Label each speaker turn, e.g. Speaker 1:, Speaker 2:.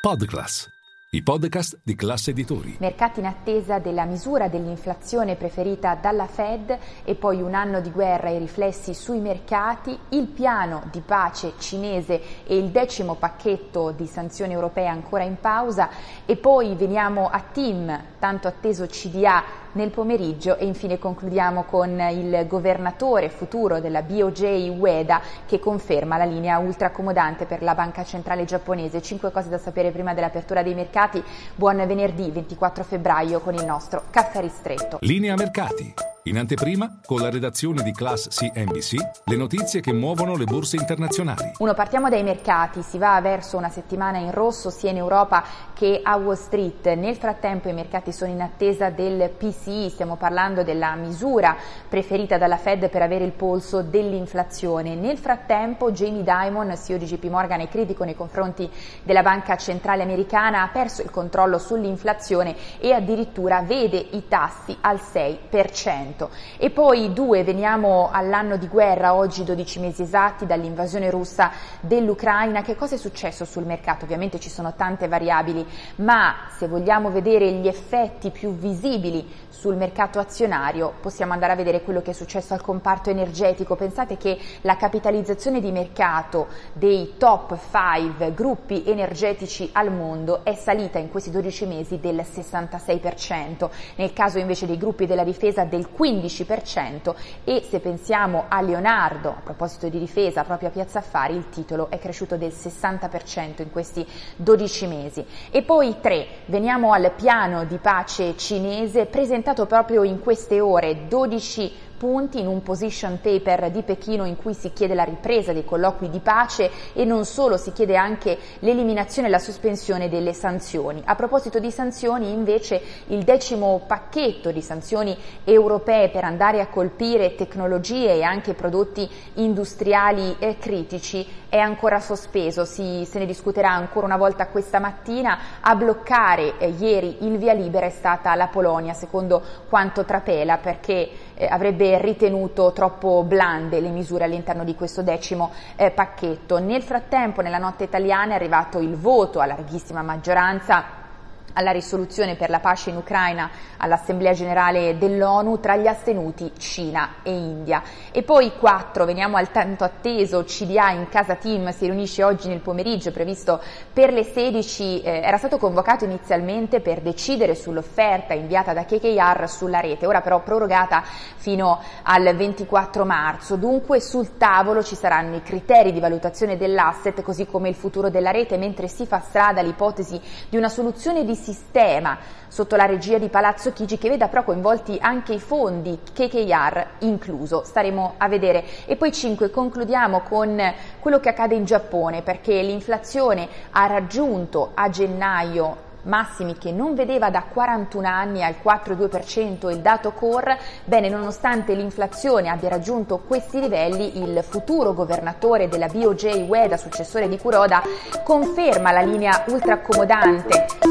Speaker 1: Podclass, i podcast di classe editori.
Speaker 2: Mercati in attesa della misura dell'inflazione preferita dalla Fed e poi un anno di guerra e riflessi sui mercati, il piano di pace cinese e il decimo pacchetto di sanzioni europee ancora in pausa e poi veniamo a TIM, tanto atteso CDA nel pomeriggio e infine concludiamo con il governatore futuro della BOJ Ueda che conferma la linea ultracomodante per la banca centrale giapponese. Cinque cose da sapere prima dell'apertura dei mercati. Buon venerdì 24 febbraio con il nostro caffè ristretto.
Speaker 1: Linea mercati. In anteprima, con la redazione di Class CNBC, le notizie che muovono le borse internazionali.
Speaker 2: Uno, partiamo dai mercati. Si va verso una settimana in rosso sia in Europa che a Wall Street. Nel frattempo i mercati sono in attesa del PCI, stiamo parlando della misura preferita dalla Fed per avere il polso dell'inflazione. Nel frattempo Jamie Dimon, CEO di JP Morgan e critico nei confronti della Banca Centrale Americana, ha perso il controllo sull'inflazione e addirittura vede i tassi al 6%. E poi due, veniamo all'anno di guerra, oggi 12 mesi esatti dall'invasione russa dell'Ucraina. Che cosa è successo sul mercato? Ovviamente ci sono tante variabili, ma se vogliamo vedere gli effetti più visibili sul mercato azionario possiamo andare a vedere quello che è successo al comparto energetico. Pensate che la capitalizzazione di mercato dei top 5 gruppi energetici al mondo è salita in questi 12 mesi del 66%, nel caso invece dei gruppi della difesa del 15% e se pensiamo a Leonardo, a proposito di difesa, proprio a Piazza Affari, il titolo è cresciuto del 60% in questi 12 mesi. E poi 3, veniamo al piano di pace cinese presentato proprio in queste ore 12 punti in un position paper di Pechino in cui si chiede la ripresa dei colloqui di pace e non solo, si chiede anche l'eliminazione e la sospensione delle sanzioni. A proposito di sanzioni, invece, il decimo pacchetto di sanzioni europee per andare a colpire tecnologie e anche prodotti industriali eh, critici è ancora sospeso, si, se ne discuterà ancora una volta questa mattina. A bloccare eh, ieri il via libera è stata la Polonia, secondo quanto trapela, perché eh, avrebbe ritenuto troppo blande le misure all'interno di questo decimo eh, pacchetto. Nel frattempo, nella notte italiana, è arrivato il voto a larghissima maggioranza alla risoluzione per la pace in Ucraina all'Assemblea generale dell'ONU tra gli astenuti Cina e India. E poi quattro, veniamo al tanto atteso CDA in casa team, si riunisce oggi nel pomeriggio, previsto per le 16, eh, era stato convocato inizialmente per decidere sull'offerta inviata da KKR sulla rete, ora però prorogata fino al 24 marzo. Dunque sul tavolo ci saranno i criteri di valutazione dell'asset così come il futuro della rete, mentre si fa strada l'ipotesi di una soluzione di sistema sotto la regia di Palazzo Chigi che veda però coinvolti anche i fondi KKR incluso. Staremo a vedere. E poi 5 concludiamo con quello che accade in Giappone perché l'inflazione ha raggiunto a gennaio massimi che non vedeva da 41 anni al 4,2% il dato core, bene nonostante l'inflazione abbia raggiunto questi livelli il futuro governatore della BOJ Ueda, successore di Kuroda, conferma la linea ultra accomodante